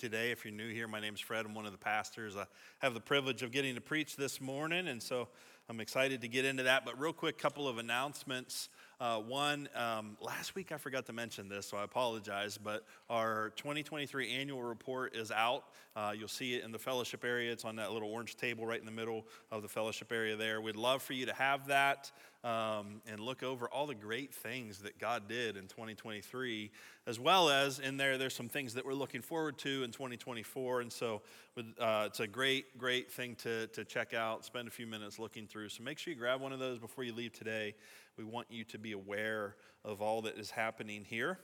today. If you're new here, my name is Fred. I'm one of the pastors. I have the privilege of getting to preach this morning, and so I'm excited to get into that. But, real quick, couple of announcements. Uh, one, um, last week I forgot to mention this, so I apologize, but our 2023 annual report is out. Uh, you'll see it in the fellowship area. It's on that little orange table right in the middle of the fellowship area there. We'd love for you to have that um, and look over all the great things that God did in 2023, as well as in there, there's some things that we're looking forward to in 2024. And so uh, it's a great, great thing to, to check out, spend a few minutes looking through. So make sure you grab one of those before you leave today. We want you to be aware of all that is happening here.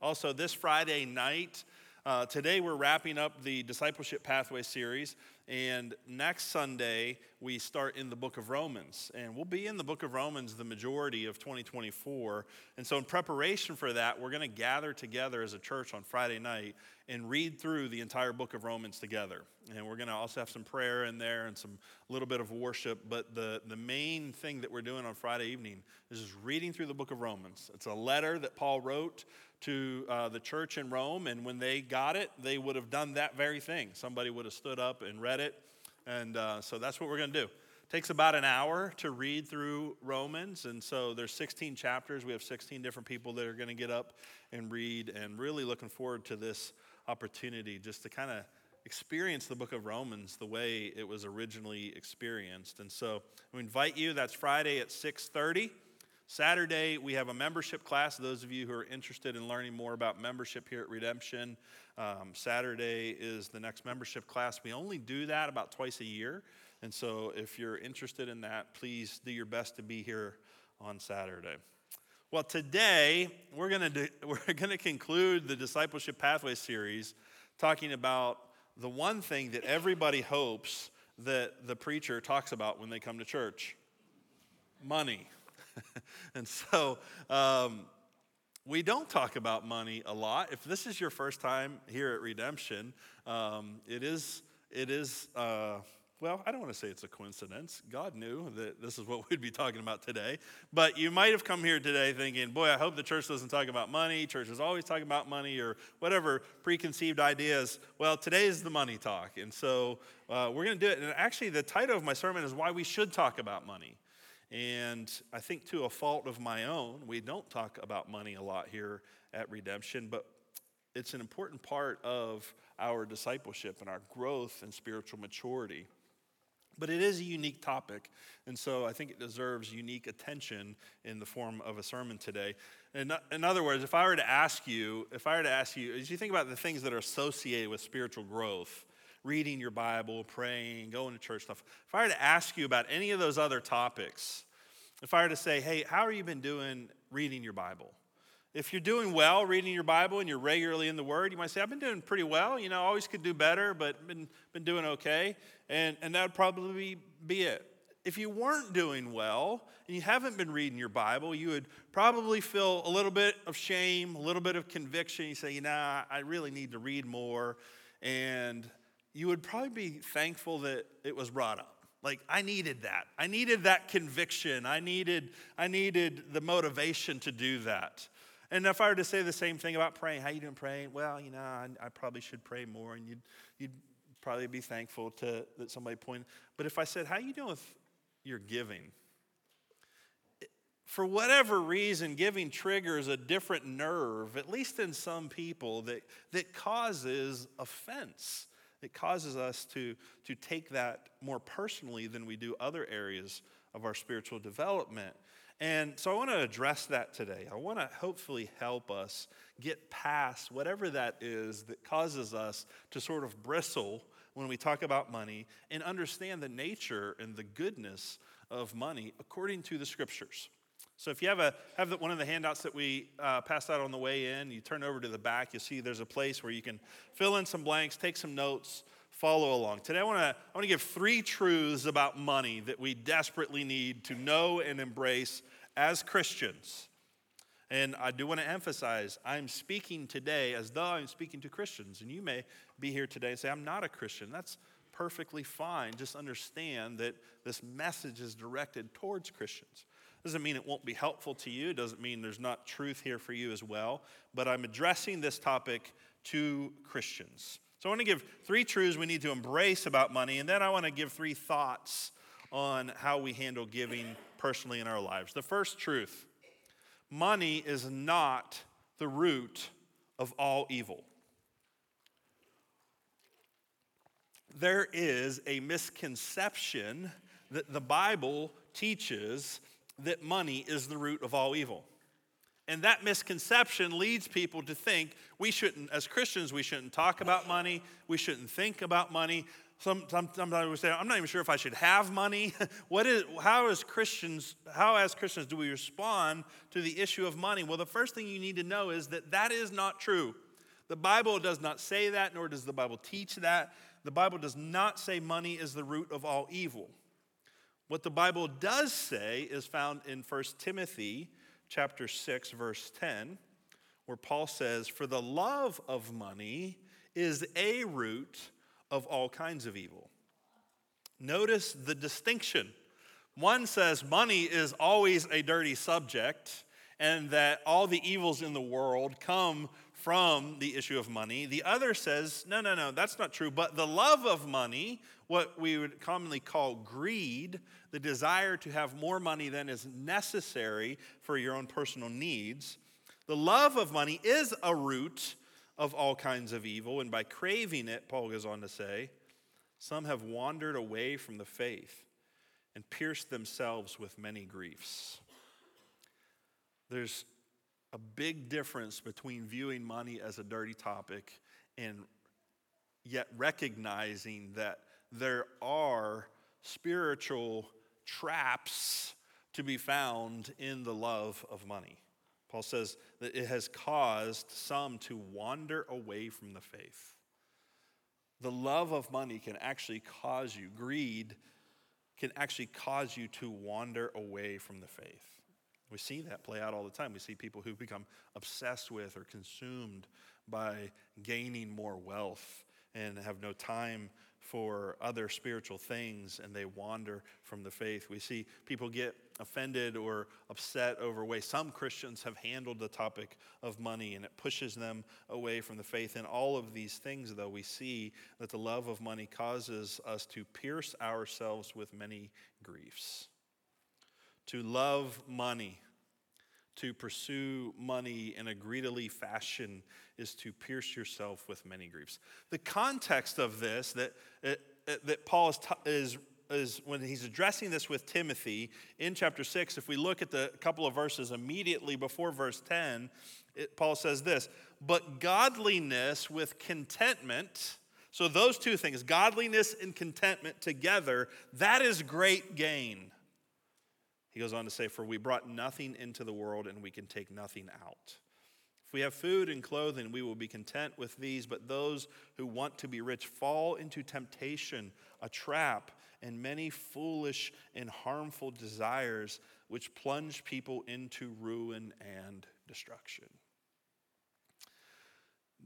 Also, this Friday night, uh, today we're wrapping up the Discipleship Pathway series, and next Sunday we start in the book of Romans. And we'll be in the book of Romans the majority of 2024. And so, in preparation for that, we're going to gather together as a church on Friday night and read through the entire book of Romans together. And we're going to also have some prayer in there and some little bit of worship. But the, the main thing that we're doing on Friday evening is just reading through the book of Romans. It's a letter that Paul wrote to uh, the church in Rome. And when they got it, they would have done that very thing. Somebody would have stood up and read it. And uh, so that's what we're going to do. It takes about an hour to read through Romans. And so there's 16 chapters. We have 16 different people that are going to get up and read. And really looking forward to this opportunity just to kind of experience the book of Romans the way it was originally experienced. And so we invite you, that's Friday at 6:30. Saturday, we have a membership class. Those of you who are interested in learning more about membership here at Redemption, um, Saturday is the next membership class. We only do that about twice a year. And so if you're interested in that, please do your best to be here on Saturday. Well, today we're going to we're going to conclude the discipleship pathway series talking about the one thing that everybody hopes that the preacher talks about when they come to church money. and so um, we don't talk about money a lot. If this is your first time here at Redemption, um, it is, it is uh, well, I don't want to say it's a coincidence. God knew that this is what we'd be talking about today. But you might have come here today thinking, boy, I hope the church doesn't talk about money. Church is always talking about money or whatever preconceived ideas. Well, today is the money talk. And so uh, we're going to do it. And actually, the title of my sermon is Why We Should Talk About Money. And I think to a fault of my own, we don't talk about money a lot here at Redemption, but it's an important part of our discipleship and our growth and spiritual maturity. But it is a unique topic, and so I think it deserves unique attention in the form of a sermon today. In, in other words, if I were to ask you, if I were to ask you, as you think about the things that are associated with spiritual growth, reading your Bible, praying, going to church stuff, if I were to ask you about any of those other topics, if I were to say, hey, how are you been doing reading your Bible? If you're doing well reading your Bible and you're regularly in the Word, you might say, I've been doing pretty well. You know, always could do better, but been, been doing okay. And, and that would probably be it. If you weren't doing well and you haven't been reading your Bible, you would probably feel a little bit of shame, a little bit of conviction. You say, you know, I really need to read more. And you would probably be thankful that it was brought up. Like I needed that. I needed that conviction. I needed, I needed the motivation to do that. And if I were to say the same thing about praying, how you doing praying? Well, you know, I, I probably should pray more, and you'd, you'd probably be thankful to that somebody pointed. But if I said, how you doing with your giving? For whatever reason, giving triggers a different nerve, at least in some people, that, that causes offense. It causes us to, to take that more personally than we do other areas of our spiritual development. And so I want to address that today. I want to hopefully help us get past whatever that is that causes us to sort of bristle when we talk about money and understand the nature and the goodness of money according to the scriptures. So if you have, a, have the, one of the handouts that we uh, passed out on the way in, you turn over to the back, you'll see there's a place where you can fill in some blanks, take some notes, follow along. Today, I want to I want to give three truths about money that we desperately need to know and embrace as Christians. And I do want to emphasize, I'm speaking today as though I'm speaking to Christians. And you may be here today and say, I'm not a Christian. That's perfectly fine. Just understand that this message is directed towards Christians. Doesn't mean it won't be helpful to you, doesn't mean there's not truth here for you as well. But I'm addressing this topic to Christians. So I want to give three truths we need to embrace about money, and then I want to give three thoughts on how we handle giving personally in our lives. The first truth money is not the root of all evil. There is a misconception that the Bible teaches that money is the root of all evil. And that misconception leads people to think we shouldn't, as Christians, we shouldn't talk about money, we shouldn't think about money. Some, some, sometimes we say, I'm not even sure if I should have money. what is, how, as Christians, how, as Christians, do we respond to the issue of money? Well, the first thing you need to know is that that is not true. The Bible does not say that, nor does the Bible teach that. The Bible does not say money is the root of all evil. What the Bible does say is found in 1 Timothy chapter 6 verse 10 where Paul says for the love of money is a root of all kinds of evil. Notice the distinction. One says money is always a dirty subject and that all the evils in the world come from the issue of money. The other says, no, no, no, that's not true. But the love of money, what we would commonly call greed, the desire to have more money than is necessary for your own personal needs, the love of money is a root of all kinds of evil. And by craving it, Paul goes on to say, some have wandered away from the faith and pierced themselves with many griefs. There's a big difference between viewing money as a dirty topic and yet recognizing that there are spiritual traps to be found in the love of money. Paul says that it has caused some to wander away from the faith. The love of money can actually cause you, greed can actually cause you to wander away from the faith. We see that play out all the time. We see people who become obsessed with or consumed by gaining more wealth and have no time for other spiritual things and they wander from the faith. We see people get offended or upset over way some Christians have handled the topic of money and it pushes them away from the faith. In all of these things, though, we see that the love of money causes us to pierce ourselves with many griefs. To love money, to pursue money in a greedily fashion, is to pierce yourself with many griefs. The context of this that, that Paul is, is, is when he's addressing this with Timothy in chapter 6, if we look at the couple of verses immediately before verse 10, it, Paul says this But godliness with contentment, so those two things, godliness and contentment together, that is great gain. He goes on to say, For we brought nothing into the world, and we can take nothing out. If we have food and clothing, we will be content with these, but those who want to be rich fall into temptation, a trap, and many foolish and harmful desires which plunge people into ruin and destruction.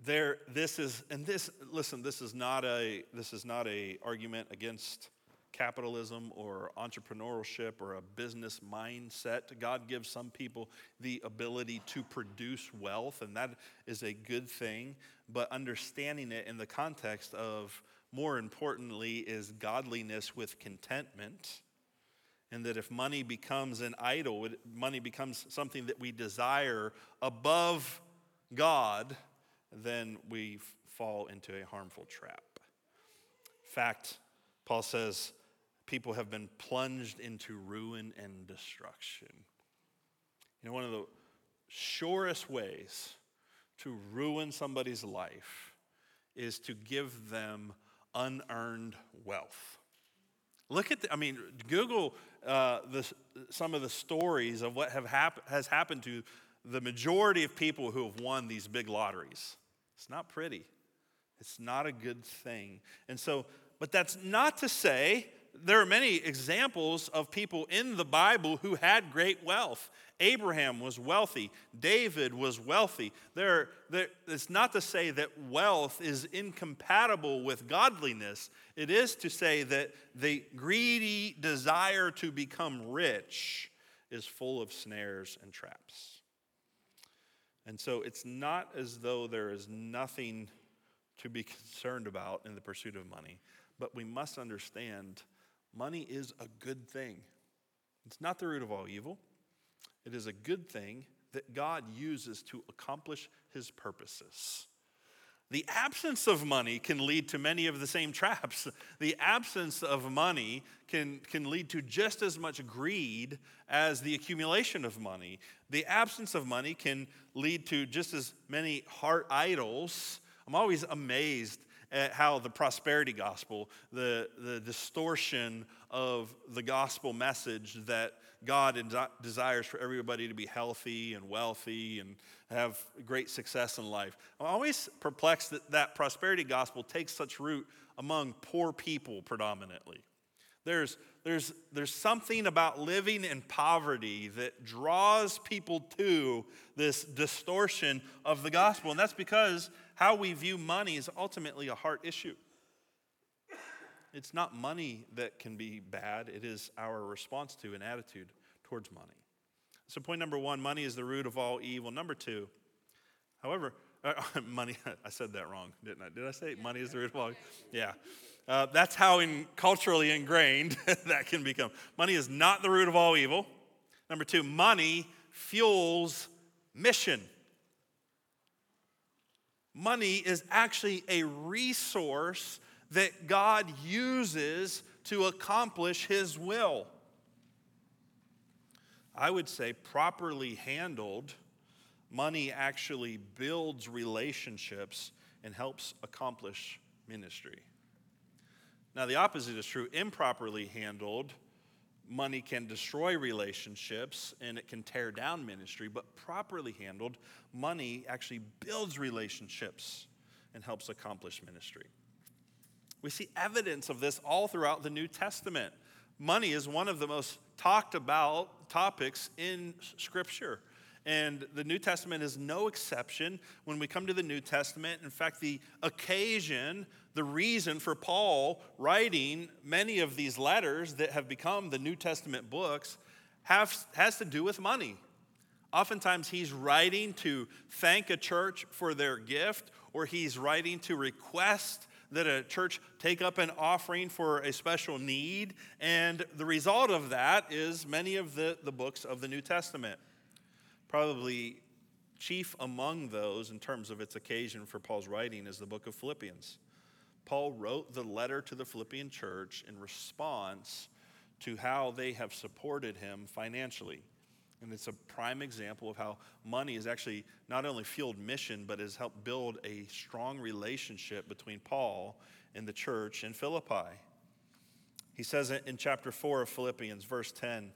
There, this is, and this, listen, this is not a, this is not a argument against capitalism or entrepreneurship or a business mindset. God gives some people the ability to produce wealth, and that is a good thing. But understanding it in the context of, more importantly, is godliness with contentment. And that if money becomes an idol, money becomes something that we desire above God, then we fall into a harmful trap. In fact, Paul says, people have been plunged into ruin and destruction. You know, one of the surest ways to ruin somebody's life is to give them unearned wealth. Look at, the, I mean, Google uh, the, some of the stories of what have hap- has happened to the majority of people who have won these big lotteries. It's not pretty. It's not a good thing. And so, but that's not to say there are many examples of people in the Bible who had great wealth. Abraham was wealthy. David was wealthy. There, there, it's not to say that wealth is incompatible with godliness. It is to say that the greedy desire to become rich is full of snares and traps. And so it's not as though there is nothing to be concerned about in the pursuit of money, but we must understand money is a good thing. It's not the root of all evil, it is a good thing that God uses to accomplish his purposes. The absence of money can lead to many of the same traps. The absence of money can, can lead to just as much greed as the accumulation of money. The absence of money can lead to just as many heart idols. I'm always amazed at how the prosperity gospel, the, the distortion of the gospel message that God desires for everybody to be healthy and wealthy and have great success in life. I'm always perplexed that that prosperity gospel takes such root among poor people predominantly. There's, there's, there's something about living in poverty that draws people to this distortion of the gospel. And that's because how we view money is ultimately a heart issue. It's not money that can be bad, it is our response to an attitude towards money. So, point number one money is the root of all evil. Number two, however, uh, money, I said that wrong, didn't I? Did I say money is the root of all? Yeah. Uh, that's how in, culturally ingrained that can become. Money is not the root of all evil. Number two, money fuels mission. Money is actually a resource that God uses to accomplish His will. I would say, properly handled, money actually builds relationships and helps accomplish ministry. Now, the opposite is true. Improperly handled, money can destroy relationships and it can tear down ministry, but properly handled, money actually builds relationships and helps accomplish ministry. We see evidence of this all throughout the New Testament. Money is one of the most talked about topics in Scripture. And the New Testament is no exception when we come to the New Testament. In fact, the occasion, the reason for Paul writing many of these letters that have become the New Testament books have, has to do with money. Oftentimes, he's writing to thank a church for their gift, or he's writing to request that a church take up an offering for a special need. And the result of that is many of the, the books of the New Testament. Probably chief among those, in terms of its occasion for Paul's writing, is the book of Philippians. Paul wrote the letter to the Philippian church in response to how they have supported him financially. And it's a prime example of how money has actually not only fueled mission, but has helped build a strong relationship between Paul and the church in Philippi. He says in chapter 4 of Philippians, verse 10.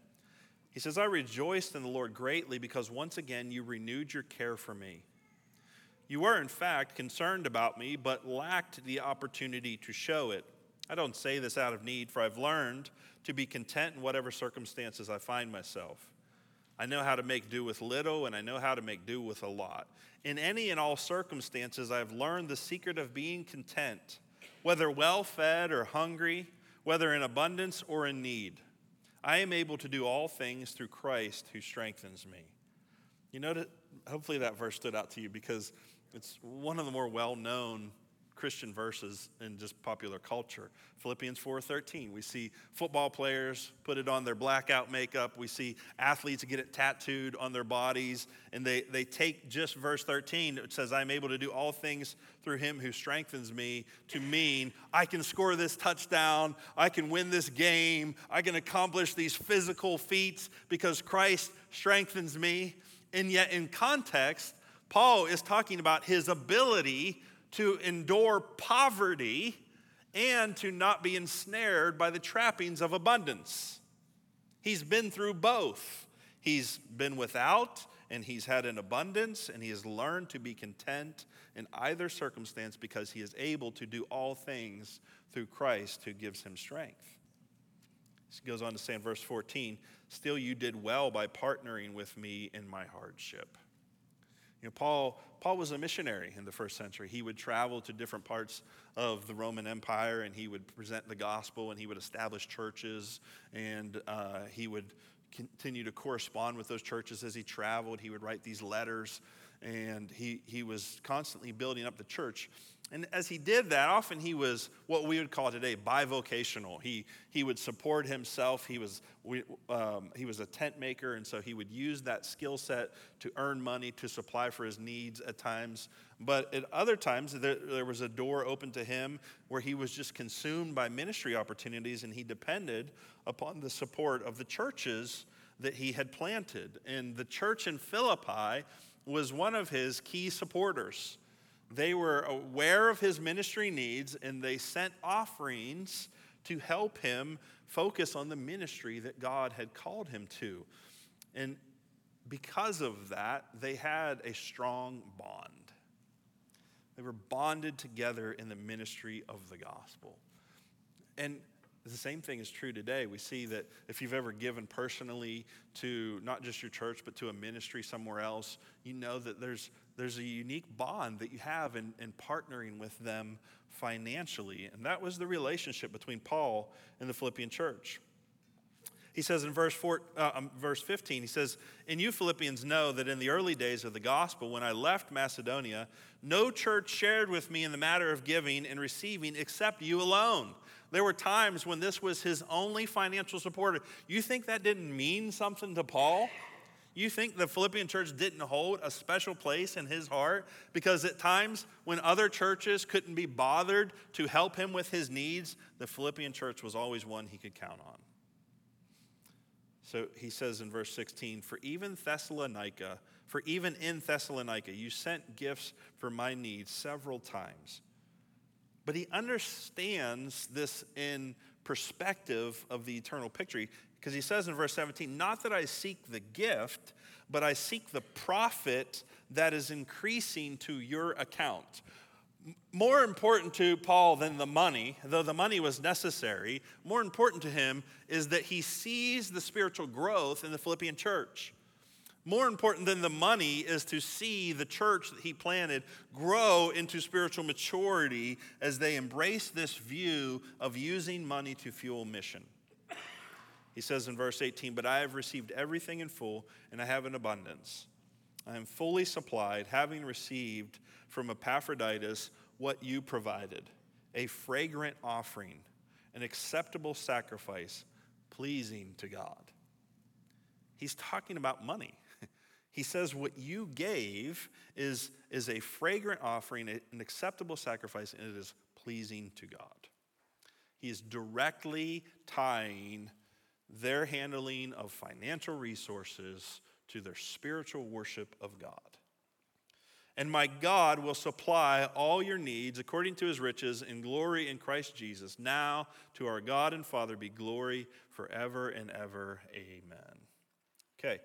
He says, I rejoiced in the Lord greatly because once again you renewed your care for me. You were, in fact, concerned about me, but lacked the opportunity to show it. I don't say this out of need, for I've learned to be content in whatever circumstances I find myself. I know how to make do with little, and I know how to make do with a lot. In any and all circumstances, I've learned the secret of being content, whether well fed or hungry, whether in abundance or in need. I am able to do all things through Christ who strengthens me. You know, hopefully that verse stood out to you because it's one of the more well known Christian verses in just popular culture. Philippians 4:13. We see football players put it on their blackout makeup. We see athletes get it tattooed on their bodies, and they, they take just verse 13. It says, I'm able to do all things through him who strengthens me, to mean I can score this touchdown, I can win this game, I can accomplish these physical feats because Christ strengthens me. And yet, in context, Paul is talking about his ability to endure poverty and to not be ensnared by the trappings of abundance. He's been through both. He's been without and he's had an abundance and he has learned to be content in either circumstance because he is able to do all things through Christ who gives him strength. He goes on to say in verse 14, Still you did well by partnering with me in my hardship. You know, Paul, Paul was a missionary in the first century. He would travel to different parts of the Roman Empire and he would present the gospel and he would establish churches and uh, he would continue to correspond with those churches as he traveled. He would write these letters and he, he was constantly building up the church. And as he did that, often he was what we would call today bivocational. He, he would support himself. He was, we, um, he was a tent maker, and so he would use that skill set to earn money to supply for his needs at times. But at other times, there, there was a door open to him where he was just consumed by ministry opportunities, and he depended upon the support of the churches that he had planted. And the church in Philippi was one of his key supporters. They were aware of his ministry needs and they sent offerings to help him focus on the ministry that God had called him to. And because of that, they had a strong bond. They were bonded together in the ministry of the gospel. And the same thing is true today. We see that if you've ever given personally to not just your church, but to a ministry somewhere else, you know that there's, there's a unique bond that you have in, in partnering with them financially. And that was the relationship between Paul and the Philippian church. He says in verse, four, uh, um, verse 15, he says, And you Philippians know that in the early days of the gospel, when I left Macedonia, no church shared with me in the matter of giving and receiving except you alone. There were times when this was his only financial supporter. You think that didn't mean something to Paul? You think the Philippian church didn't hold a special place in his heart? Because at times when other churches couldn't be bothered to help him with his needs, the Philippian church was always one he could count on. So he says in verse 16, For even Thessalonica, for even in Thessalonica, you sent gifts for my needs several times. But he understands this in perspective of the eternal picture. Because he says in verse 17, Not that I seek the gift, but I seek the profit that is increasing to your account. More important to Paul than the money, though the money was necessary, more important to him is that he sees the spiritual growth in the Philippian church. More important than the money is to see the church that he planted grow into spiritual maturity as they embrace this view of using money to fuel mission. He says in verse 18, But I have received everything in full, and I have an abundance. I am fully supplied, having received from Epaphroditus what you provided a fragrant offering, an acceptable sacrifice, pleasing to God. He's talking about money. He says, What you gave is, is a fragrant offering, an acceptable sacrifice, and it is pleasing to God. He is directly tying their handling of financial resources to their spiritual worship of God. And my God will supply all your needs according to his riches in glory in Christ Jesus. Now to our God and Father be glory forever and ever. Amen. Okay,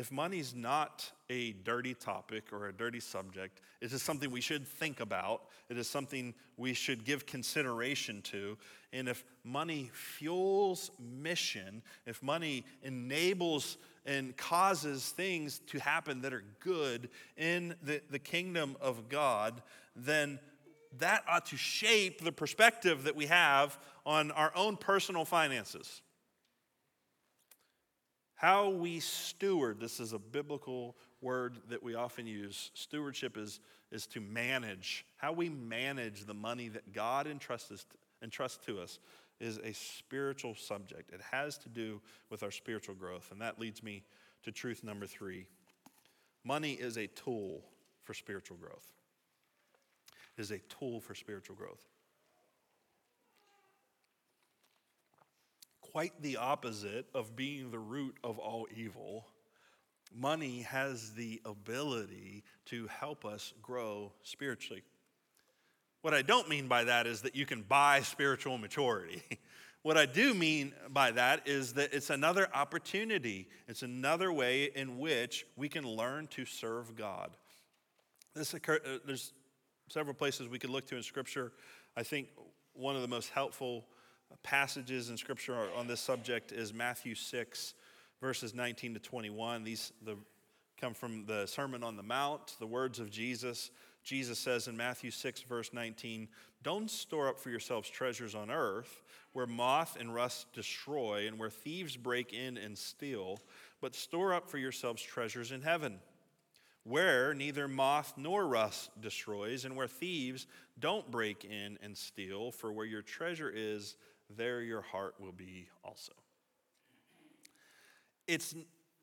if money's not a dirty topic or a dirty subject, it is something we should think about. It is something we should give consideration to. And if money fuels mission, if money enables and causes things to happen that are good in the, the kingdom of God, then that ought to shape the perspective that we have on our own personal finances. How we steward, this is a biblical word that we often use. Stewardship is, is to manage. How we manage the money that God entrusts, entrusts to us is a spiritual subject. It has to do with our spiritual growth. And that leads me to truth number three money is a tool for spiritual growth. It is a tool for spiritual growth. Quite the opposite of being the root of all evil. Money has the ability to help us grow spiritually. What I don't mean by that is that you can buy spiritual maturity. what I do mean by that is that it's another opportunity, it's another way in which we can learn to serve God. This occur, uh, there's several places we could look to in Scripture. I think one of the most helpful passages in Scripture on this subject is Matthew 6, verses 19 to 21. These the, come from the Sermon on the Mount, the words of Jesus. Jesus says in Matthew 6, verse 19, Don't store up for yourselves treasures on earth, where moth and rust destroy, and where thieves break in and steal, but store up for yourselves treasures in heaven where neither moth nor rust destroys, and where thieves don't break in and steal, for where your treasure is, there your heart will be also. It's,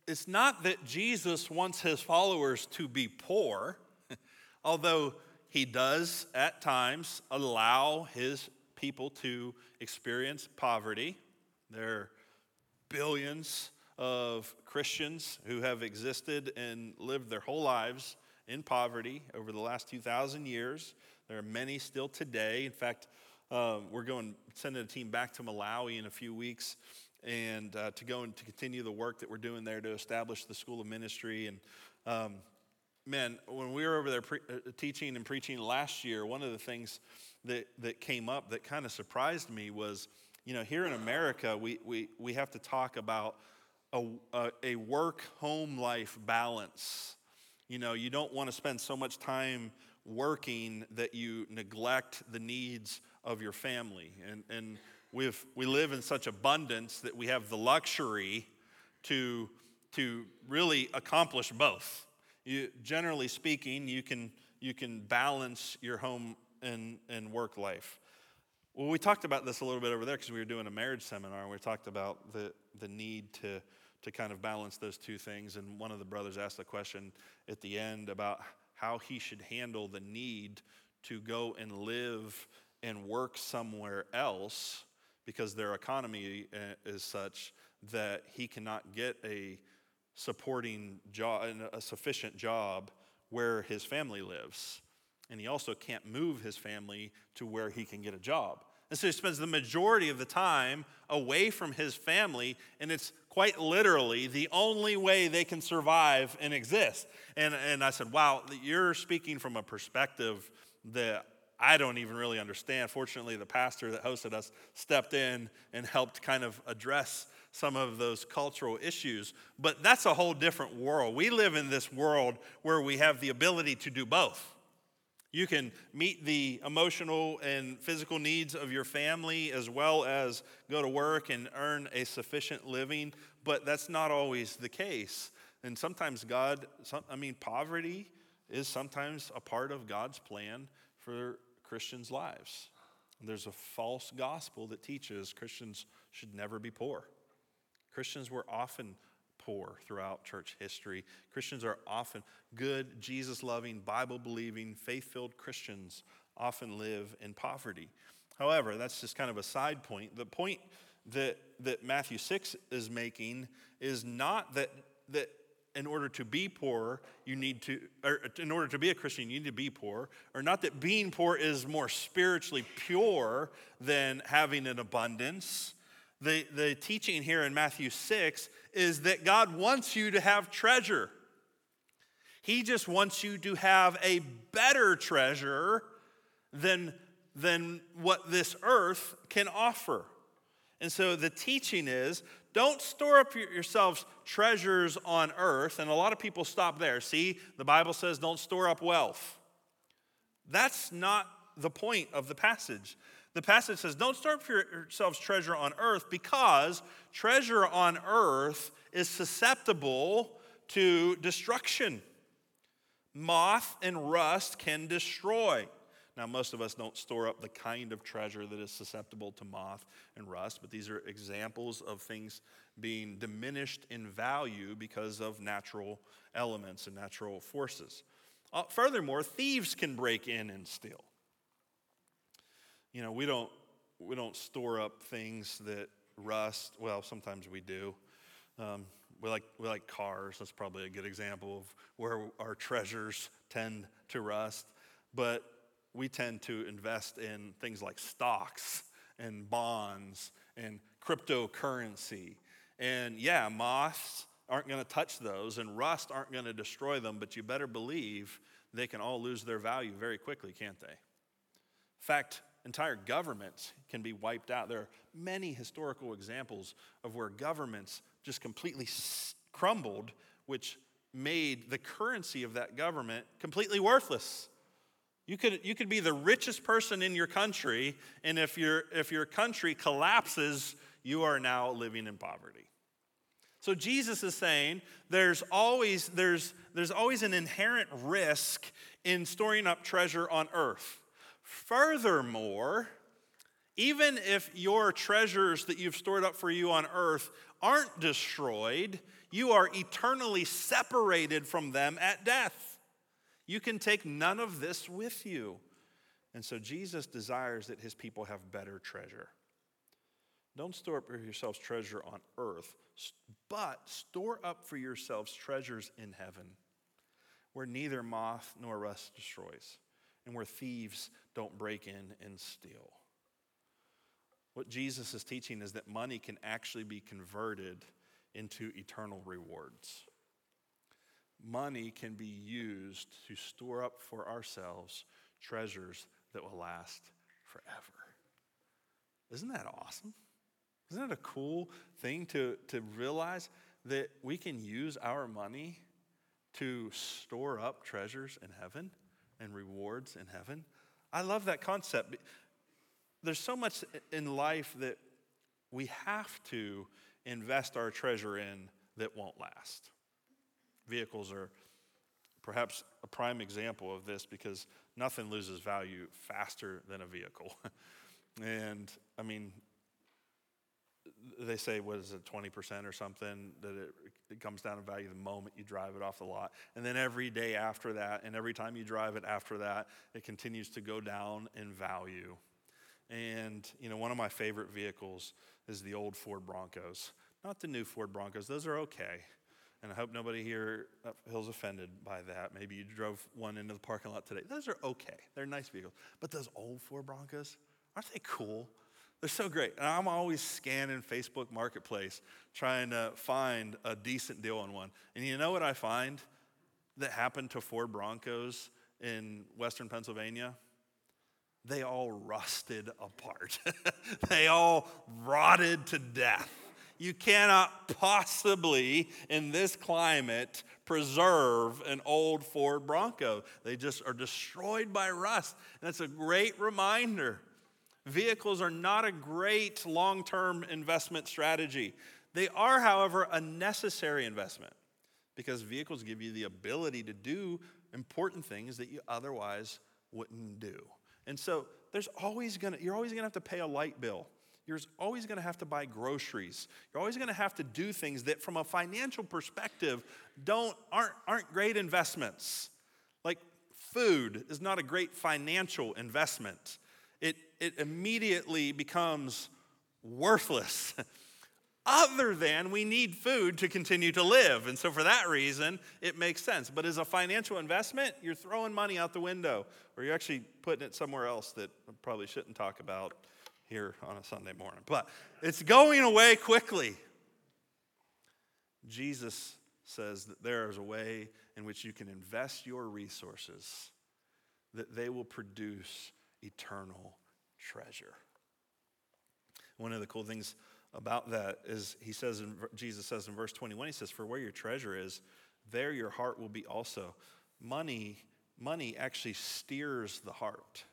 it's not that Jesus wants his followers to be poor, although he does at times allow his people to experience poverty. There are billions of Christians who have existed and lived their whole lives in poverty over the last 2,000 years. There are many still today. In fact, um, we're going sending a team back to Malawi in a few weeks and uh, to go and to continue the work that we're doing there to establish the school of ministry. And um, man, when we were over there pre- uh, teaching and preaching last year, one of the things that, that came up that kind of surprised me was, you know, here in America, we, we, we have to talk about a, a, a work home life balance. You know, you don't want to spend so much time working that you neglect the needs of your family. And, and we've, we live in such abundance that we have the luxury to, to really accomplish both. You, generally speaking, you can, you can balance your home and, and work life. Well, we talked about this a little bit over there because we were doing a marriage seminar and we talked about the, the need to to kind of balance those two things. And one of the brothers asked a question at the end about how he should handle the need to go and live and work somewhere else because their economy uh, is such that he cannot get a supporting job, a sufficient job where his family lives. And he also can't move his family to where he can get a job. And so he spends the majority of the time away from his family, and it's quite literally the only way they can survive and exist. And, and I said, Wow, you're speaking from a perspective that I don't even really understand. Fortunately, the pastor that hosted us stepped in and helped kind of address some of those cultural issues. But that's a whole different world. We live in this world where we have the ability to do both. You can meet the emotional and physical needs of your family as well as go to work and earn a sufficient living, but that's not always the case. And sometimes God, I mean, poverty is sometimes a part of God's plan for Christians' lives. There's a false gospel that teaches Christians should never be poor. Christians were often throughout church history. Christians are often good, Jesus loving, Bible believing, faith filled Christians often live in poverty. However, that's just kind of a side point. The point that, that Matthew 6 is making is not that, that in order to be poor, you need to, or in order to be a Christian, you need to be poor, or not that being poor is more spiritually pure than having an abundance. The, the teaching here in Matthew 6 is that God wants you to have treasure. He just wants you to have a better treasure than, than what this earth can offer. And so the teaching is don't store up yourselves treasures on earth. And a lot of people stop there. See, the Bible says don't store up wealth. That's not the point of the passage. The passage says, Don't store up for yourselves treasure on earth because treasure on earth is susceptible to destruction. Moth and rust can destroy. Now, most of us don't store up the kind of treasure that is susceptible to moth and rust, but these are examples of things being diminished in value because of natural elements and natural forces. Uh, furthermore, thieves can break in and steal you know, we don't, we don't store up things that rust. Well, sometimes we do. Um, we like, we like cars. That's probably a good example of where our treasures tend to rust. But we tend to invest in things like stocks and bonds and cryptocurrency. And yeah, moths aren't going to touch those and rust aren't going to destroy them, but you better believe they can all lose their value very quickly, can't they? In fact, entire governments can be wiped out. There are many historical examples of where governments just completely crumbled, which made the currency of that government completely worthless. You could, you could be the richest person in your country, and if, your if your country collapses, you are now living in poverty. So Jesus is saying there's always, there's, there's always an inherent risk in storing up treasure on earth. Furthermore, even if your treasures that you've stored up for you on earth aren't destroyed, you are eternally separated from them at death. You can take none of this with you. And so Jesus desires that his people have better treasure. Don't store up for yourselves treasure on earth, but store up for yourselves treasures in heaven, where neither moth nor rust destroys, and where thieves don't break in and steal. What Jesus is teaching is that money can actually be converted into eternal rewards. Money can be used to store up for ourselves treasures that will last forever. Isn't that awesome? Isn't it a cool thing to, to realize that we can use our money to store up treasures in heaven and rewards in heaven? I love that concept. There's so much in life that we have to invest our treasure in that won't last. Vehicles are perhaps a prime example of this because nothing loses value faster than a vehicle. and I mean, they say, what is it, 20% or something, that it, it comes down in value the moment you drive it off the lot. And then every day after that, and every time you drive it after that, it continues to go down in value. And, you know, one of my favorite vehicles is the old Ford Broncos. Not the new Ford Broncos, those are okay. And I hope nobody here uh, feels offended by that. Maybe you drove one into the parking lot today. Those are okay. They're nice vehicles. But those old Ford Broncos, aren't they cool? They're so great. And I'm always scanning Facebook Marketplace trying to find a decent deal on one. And you know what I find that happened to Ford Broncos in Western Pennsylvania? They all rusted apart, they all rotted to death. You cannot possibly, in this climate, preserve an old Ford Bronco. They just are destroyed by rust. And that's a great reminder Vehicles are not a great long term investment strategy. They are, however, a necessary investment because vehicles give you the ability to do important things that you otherwise wouldn't do. And so there's always gonna, you're always gonna have to pay a light bill. You're always gonna have to buy groceries. You're always gonna have to do things that, from a financial perspective, don't, aren't, aren't great investments. Like food is not a great financial investment it, it immediately becomes worthless. Other than we need food to continue to live. And so, for that reason, it makes sense. But as a financial investment, you're throwing money out the window, or you're actually putting it somewhere else that I probably shouldn't talk about here on a Sunday morning. But it's going away quickly. Jesus says that there is a way in which you can invest your resources that they will produce eternal treasure. One of the cool things about that is he says in, Jesus says in verse 21 he says for where your treasure is there your heart will be also. Money money actually steers the heart.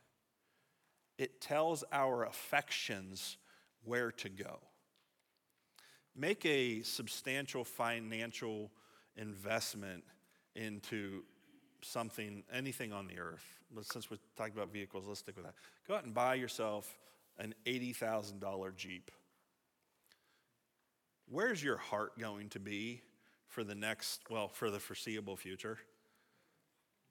It tells our affections where to go. Make a substantial financial investment into something, anything on the earth. Since we're talking about vehicles, let's stick with that. Go out and buy yourself an $80,000 Jeep. Where's your heart going to be for the next, well, for the foreseeable future?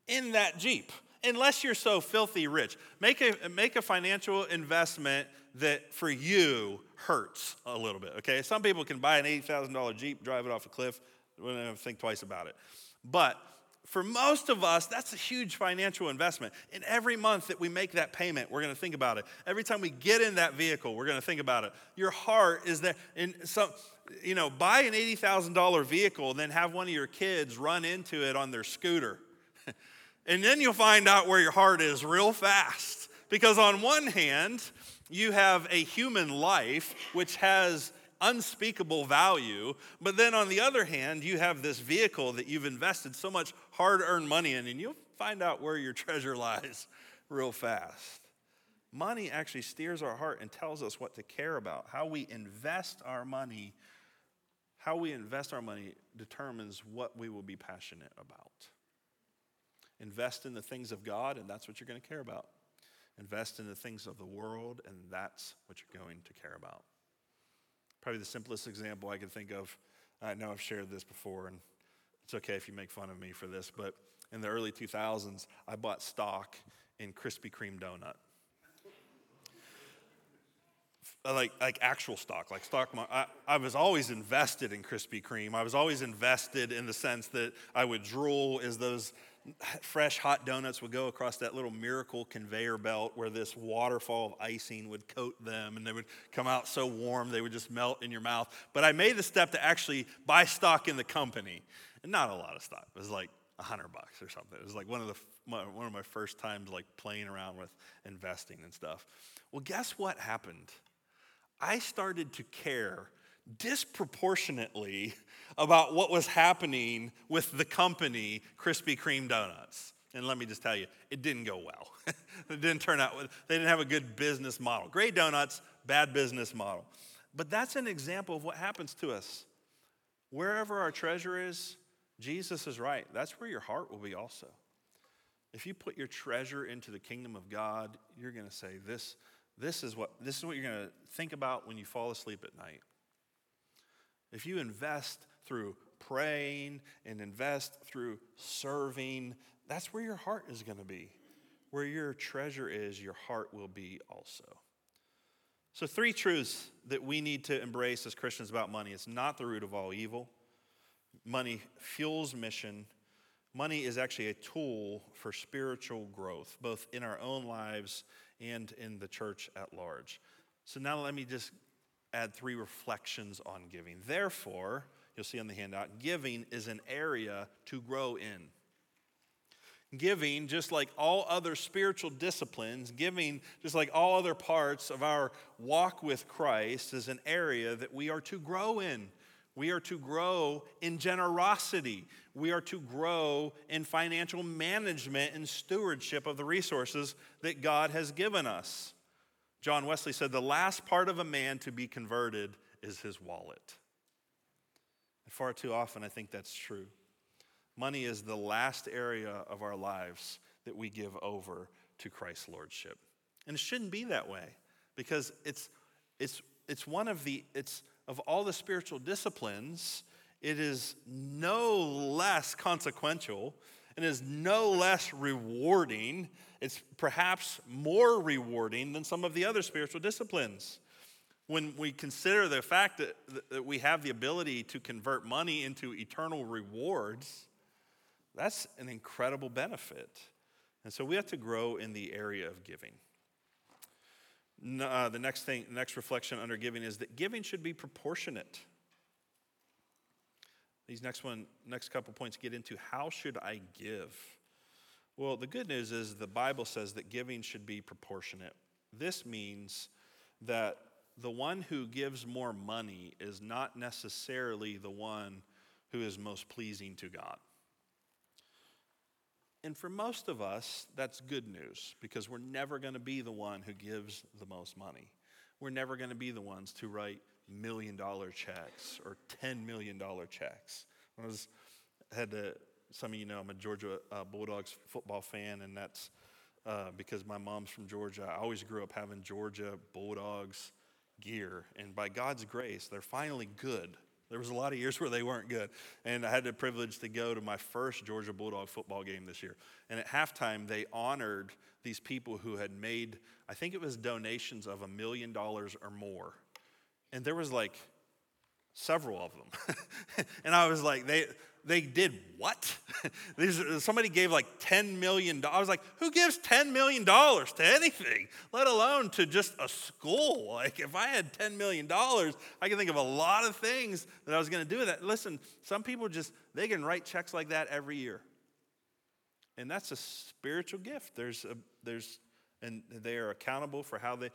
In that Jeep, unless you're so filthy rich. Make a, make a financial investment that for you hurts a little bit, okay? Some people can buy an $80,000 Jeep, drive it off a cliff, wouldn't think twice about it. But for most of us, that's a huge financial investment. And every month that we make that payment, we're going to think about it. Every time we get in that vehicle, we're going to think about it. Your heart is there. And so, you know, buy an $80,000 vehicle and then have one of your kids run into it on their scooter. and then you'll find out where your heart is real fast. Because on one hand, you have a human life which has unspeakable value. But then on the other hand, you have this vehicle that you've invested so much hard earned money in, and you'll find out where your treasure lies real fast. Money actually steers our heart and tells us what to care about. How we invest our money how we invest our money determines what we will be passionate about. Invest in the things of God, and that's what you're going to care about. Invest in the things of the world, and that's what you're going to care about. Probably the simplest example I can think of. I know I've shared this before, and it's okay if you make fun of me for this, but in the early 2000s, I bought stock in Krispy Kreme donut. Like, like actual stock, like stock. I, I was always invested in Krispy Kreme. I was always invested in the sense that I would drool as those fresh hot donuts would go across that little miracle conveyor belt where this waterfall of icing would coat them and they would come out so warm they would just melt in your mouth. But I made the step to actually buy stock in the company. And not a lot of stock. It was like a hundred bucks or something. It was like one of the one of my first times like playing around with investing and stuff. Well, guess what happened? I started to care disproportionately about what was happening with the company Krispy Kreme Donuts. And let me just tell you, it didn't go well. it didn't turn out, they didn't have a good business model. Great donuts, bad business model. But that's an example of what happens to us. Wherever our treasure is, Jesus is right. That's where your heart will be also. If you put your treasure into the kingdom of God, you're going to say, this, this, is what, this is what you're going to think about when you fall asleep at night. If you invest through praying and invest through serving, that's where your heart is going to be. Where your treasure is, your heart will be also. So, three truths that we need to embrace as Christians about money it's not the root of all evil, money fuels mission. Money is actually a tool for spiritual growth, both in our own lives and in the church at large. So, now let me just add three reflections on giving. Therefore, you'll see on the handout, giving is an area to grow in. Giving, just like all other spiritual disciplines, giving, just like all other parts of our walk with Christ, is an area that we are to grow in. We are to grow in generosity. We are to grow in financial management and stewardship of the resources that God has given us. John Wesley said, The last part of a man to be converted is his wallet. And far too often, I think that's true. Money is the last area of our lives that we give over to Christ's lordship. And it shouldn't be that way because it's, it's, it's one of the, it's of all the spiritual disciplines, it is no less consequential and is no less rewarding. It's perhaps more rewarding than some of the other spiritual disciplines. When we consider the fact that, that we have the ability to convert money into eternal rewards, that's an incredible benefit. And so we have to grow in the area of giving. Uh, the next thing, next reflection under giving is that giving should be proportionate. These next one, next couple points get into how should I give? Well, the good news is the Bible says that giving should be proportionate. This means that the one who gives more money is not necessarily the one who is most pleasing to God. And for most of us, that's good news because we're never going to be the one who gives the most money. We're never going to be the ones to write million dollar checks or $10 million checks. I was, had to, some of you know, I'm a Georgia uh, Bulldogs football fan, and that's uh, because my mom's from Georgia. I always grew up having Georgia Bulldogs gear, and by God's grace, they're finally good. There was a lot of years where they weren't good. And I had the privilege to go to my first Georgia Bulldog football game this year. And at halftime, they honored these people who had made, I think it was donations of a million dollars or more and there was like several of them. and I was like, they they did what? Somebody gave like $10 million. I was like, who gives $10 million to anything, let alone to just a school? Like, if I had $10 million, I can think of a lot of things that I was going to do with that. Listen, some people just, they can write checks like that every year. And that's a spiritual gift. There's, a, there's, and they are accountable for how they,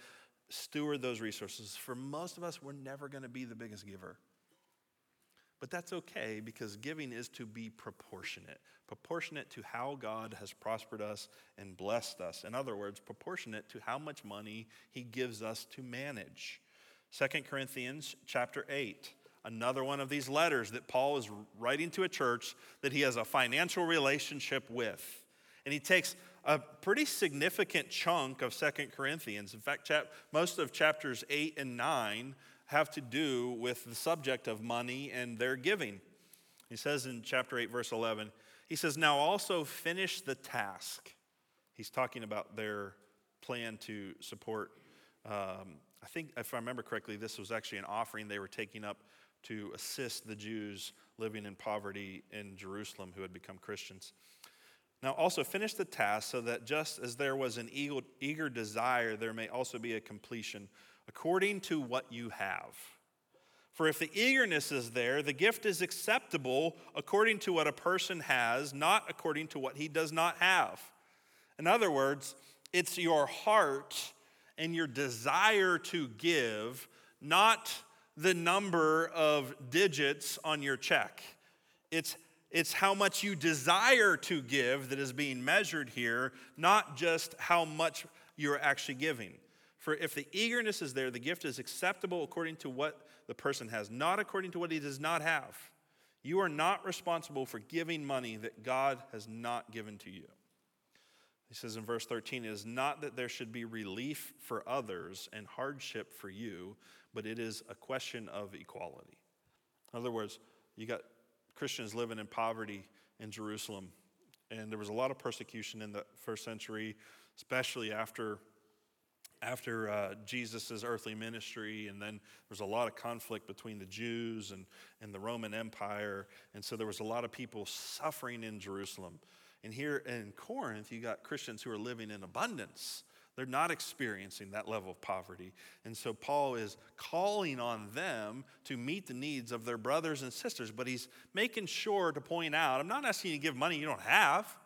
steward those resources. For most of us, we're never going to be the biggest giver. But that's okay because giving is to be proportionate, proportionate to how God has prospered us and blessed us. In other words, proportionate to how much money he gives us to manage. 2 Corinthians chapter 8, another one of these letters that Paul is writing to a church that he has a financial relationship with. And he takes a pretty significant chunk of Second Corinthians. In fact, most of chapters 8 and 9 have to do with the subject of money and their giving. He says in chapter 8, verse 11, he says, Now also finish the task. He's talking about their plan to support, um, I think, if I remember correctly, this was actually an offering they were taking up to assist the Jews living in poverty in Jerusalem who had become Christians. Now, also finish the task so that just as there was an eager desire, there may also be a completion according to what you have. For if the eagerness is there, the gift is acceptable according to what a person has, not according to what he does not have. In other words, it's your heart and your desire to give, not the number of digits on your check. It's, it's how much you desire to give that is being measured here, not just how much you're actually giving. For if the eagerness is there, the gift is acceptable according to what the person has, not according to what he does not have. You are not responsible for giving money that God has not given to you. He says in verse 13, it is not that there should be relief for others and hardship for you, but it is a question of equality. In other words, you got Christians living in poverty in Jerusalem, and there was a lot of persecution in the first century, especially after after uh, Jesus' earthly ministry, and then there was a lot of conflict between the Jews and, and the Roman Empire. And so there was a lot of people suffering in Jerusalem. And here in Corinth, you got Christians who are living in abundance. They're not experiencing that level of poverty. And so Paul is calling on them to meet the needs of their brothers and sisters, but he's making sure to point out I'm not asking you to give money you don't have.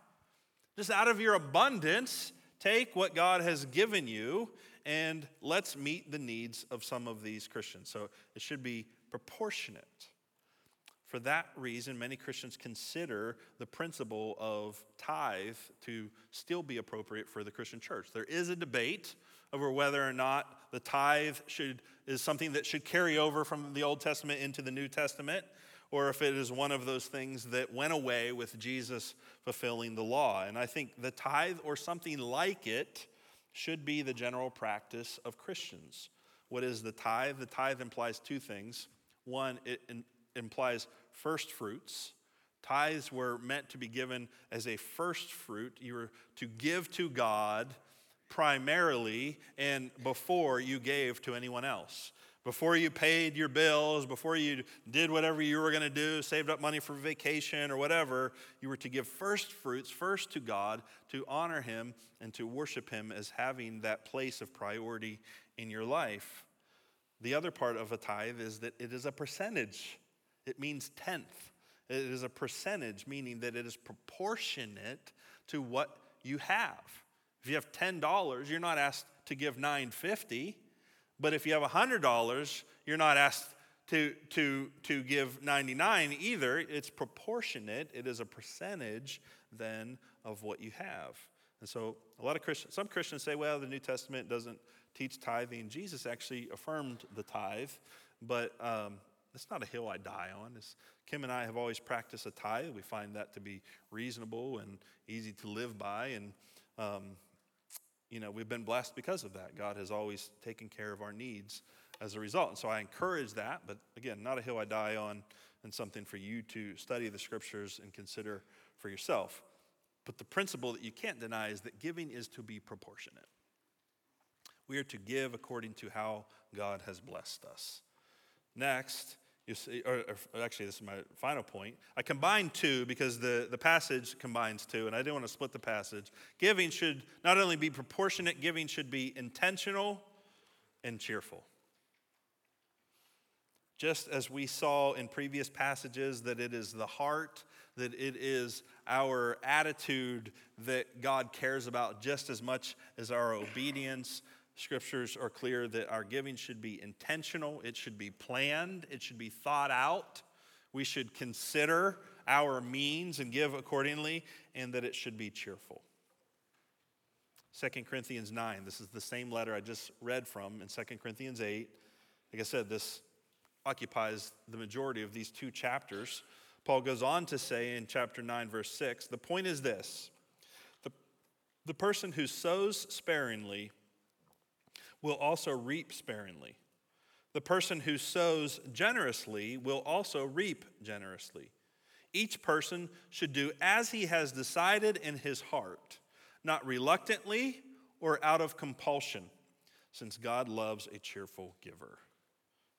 Just out of your abundance, take what God has given you and let's meet the needs of some of these Christians. So it should be proportionate. For that reason, many Christians consider the principle of tithe to still be appropriate for the Christian church. There is a debate over whether or not the tithe should, is something that should carry over from the Old Testament into the New Testament, or if it is one of those things that went away with Jesus fulfilling the law. And I think the tithe or something like it should be the general practice of Christians. What is the tithe? The tithe implies two things. One, it implies first fruits. Tithes were meant to be given as a first fruit. You were to give to God primarily and before you gave to anyone else. Before you paid your bills, before you did whatever you were going to do, saved up money for vacation or whatever, you were to give first fruits first to God to honor Him and to worship Him as having that place of priority in your life. The other part of a tithe is that it is a percentage it means tenth. It is a percentage, meaning that it is proportionate to what you have. If you have $10, you're not asked to give 950, but if you have $100, you're not asked to, to, to give 99 either. It's proportionate. It is a percentage then of what you have. And so a lot of Christians, some Christians say, well, the New Testament doesn't teach tithing. Jesus actually affirmed the tithe, but um, that's not a hill I die on. It's, Kim and I have always practiced a tithe. We find that to be reasonable and easy to live by. And, um, you know, we've been blessed because of that. God has always taken care of our needs as a result. And so I encourage that, but again, not a hill I die on and something for you to study the scriptures and consider for yourself. But the principle that you can't deny is that giving is to be proportionate. We are to give according to how God has blessed us. Next, you see, or, or, actually, this is my final point. I combined two because the, the passage combines two, and I didn't want to split the passage. Giving should not only be proportionate, giving should be intentional and cheerful. Just as we saw in previous passages, that it is the heart, that it is our attitude that God cares about just as much as our obedience scriptures are clear that our giving should be intentional, it should be planned, it should be thought out. We should consider our means and give accordingly, and that it should be cheerful. 2 Corinthians 9, this is the same letter I just read from in 2 Corinthians 8. Like I said, this occupies the majority of these two chapters. Paul goes on to say in chapter 9, verse 6 the point is this the, the person who sows sparingly will also reap sparingly. The person who sows generously will also reap generously. Each person should do as he has decided in his heart, not reluctantly or out of compulsion, since God loves a cheerful giver.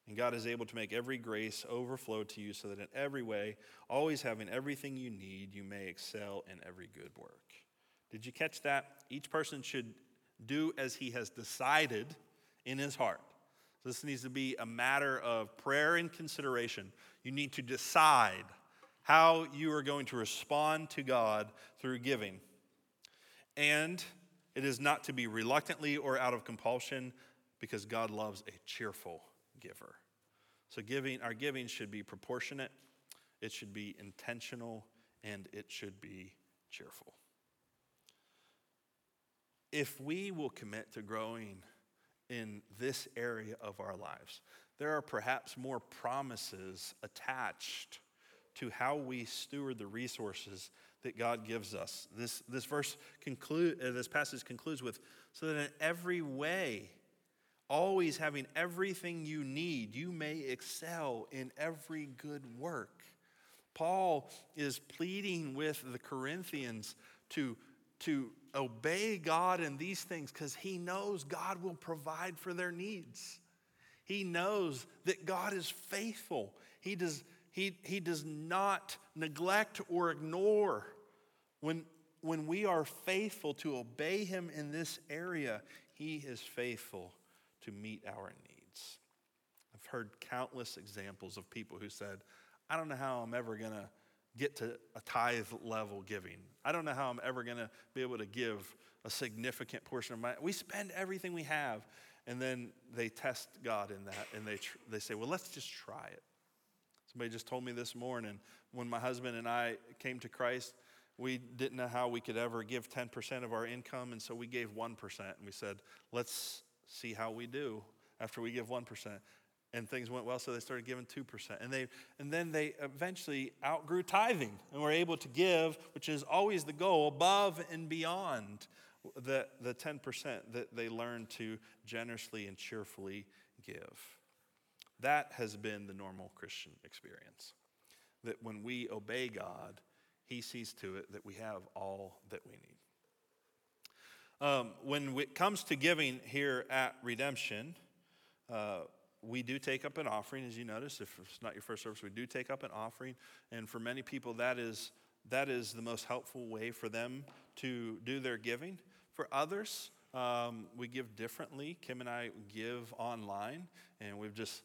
And God is able to make every grace overflow to you so that in every way, always having everything you need, you may excel in every good work. Did you catch that? Each person should do as he has decided in his heart. So this needs to be a matter of prayer and consideration. You need to decide how you are going to respond to God through giving. And it is not to be reluctantly or out of compulsion because God loves a cheerful giver. So giving our giving should be proportionate, it should be intentional, and it should be cheerful. If we will commit to growing in this area of our lives, there are perhaps more promises attached to how we steward the resources that God gives us. This, this verse conclude, uh, this passage concludes with, so that in every way, always having everything you need, you may excel in every good work. Paul is pleading with the Corinthians to, to obey God in these things because he knows God will provide for their needs. He knows that God is faithful. He does, he, he does not neglect or ignore. When, when we are faithful to obey Him in this area, He is faithful to meet our needs. I've heard countless examples of people who said, I don't know how I'm ever going to get to a tithe level giving. I don't know how I'm ever going to be able to give a significant portion of my. We spend everything we have, and then they test God in that, and they tr- they say, "Well, let's just try it." Somebody just told me this morning when my husband and I came to Christ, we didn't know how we could ever give 10% of our income, and so we gave 1%. And we said, let's see how we do after we give 1%. And things went well, so they started giving 2%. And, they, and then they eventually outgrew tithing and were able to give, which is always the goal, above and beyond the, the 10% that they learned to generously and cheerfully give. That has been the normal Christian experience. That when we obey God, He sees to it that we have all that we need. Um, when it comes to giving here at Redemption, uh, we do take up an offering, as you notice. If it's not your first service, we do take up an offering. And for many people, that is, that is the most helpful way for them to do their giving. For others, um, we give differently. Kim and I give online, and we've just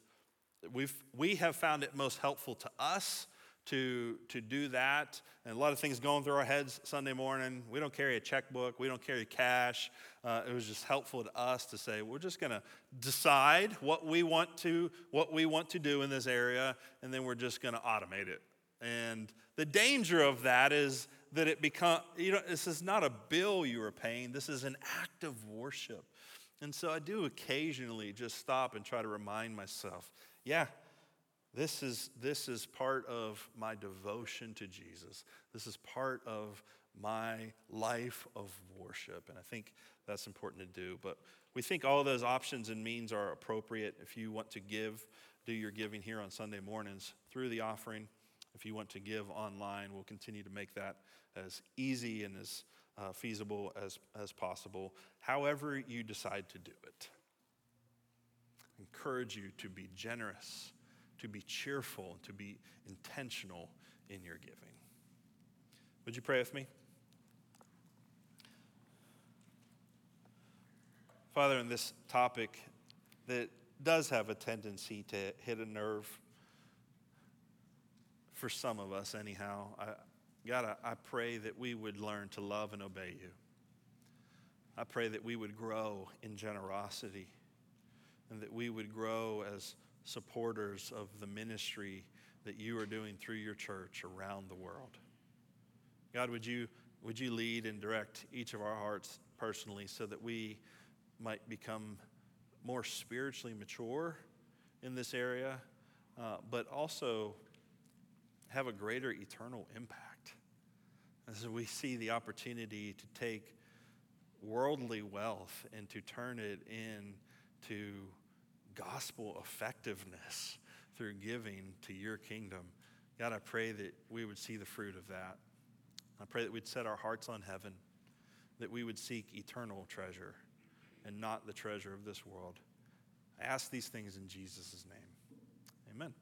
We've, we have found it most helpful to us to, to do that. And a lot of things going through our heads Sunday morning. We don't carry a checkbook, we don't carry cash. Uh, it was just helpful to us to say, we're just going to decide what we want to what we want to do in this area, and then we're just going to automate it. And the danger of that is that it become you know this is not a bill you are paying this is an act of worship and so i do occasionally just stop and try to remind myself yeah, this is, this is part of my devotion to Jesus. This is part of my life of worship. And I think that's important to do. But we think all those options and means are appropriate. If you want to give, do your giving here on Sunday mornings through the offering. If you want to give online, we'll continue to make that as easy and as uh, feasible as, as possible, however you decide to do it encourage you to be generous, to be cheerful, to be intentional in your giving. Would you pray with me? Father, in this topic that does have a tendency to hit a nerve for some of us, anyhow, I, God, I, I pray that we would learn to love and obey you. I pray that we would grow in generosity and that we would grow as supporters of the ministry that you are doing through your church around the world. God, would you, would you lead and direct each of our hearts personally so that we might become more spiritually mature in this area, uh, but also have a greater eternal impact. As we see the opportunity to take worldly wealth and to turn it into gospel effectiveness through giving to your kingdom. God, I pray that we would see the fruit of that. I pray that we'd set our hearts on heaven, that we would seek eternal treasure and not the treasure of this world. I ask these things in Jesus' name. Amen.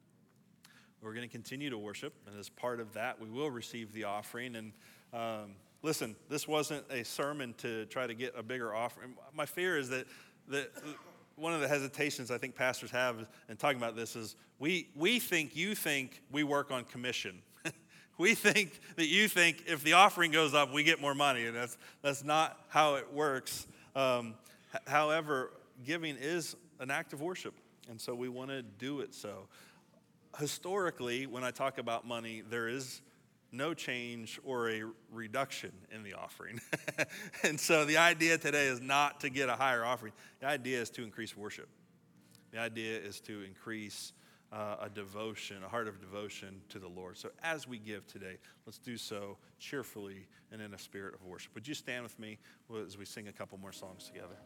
We're going to continue to worship, and as part of that, we will receive the offering. And um, listen, this wasn't a sermon to try to get a bigger offering. My fear is that, that one of the hesitations I think pastors have in talking about this is we, we think you think we work on commission. we think that you think if the offering goes up, we get more money, and that's, that's not how it works. Um, however, giving is an act of worship, and so we want to do it so historically, when I talk about money, there is no change or a reduction in the offering. and so the idea today is not to get a higher offering, the idea is to increase worship. The idea is to increase uh, a devotion, a heart of devotion to the Lord. So as we give today, let's do so cheerfully and in a spirit of worship. Would you stand with me as we sing a couple more songs together?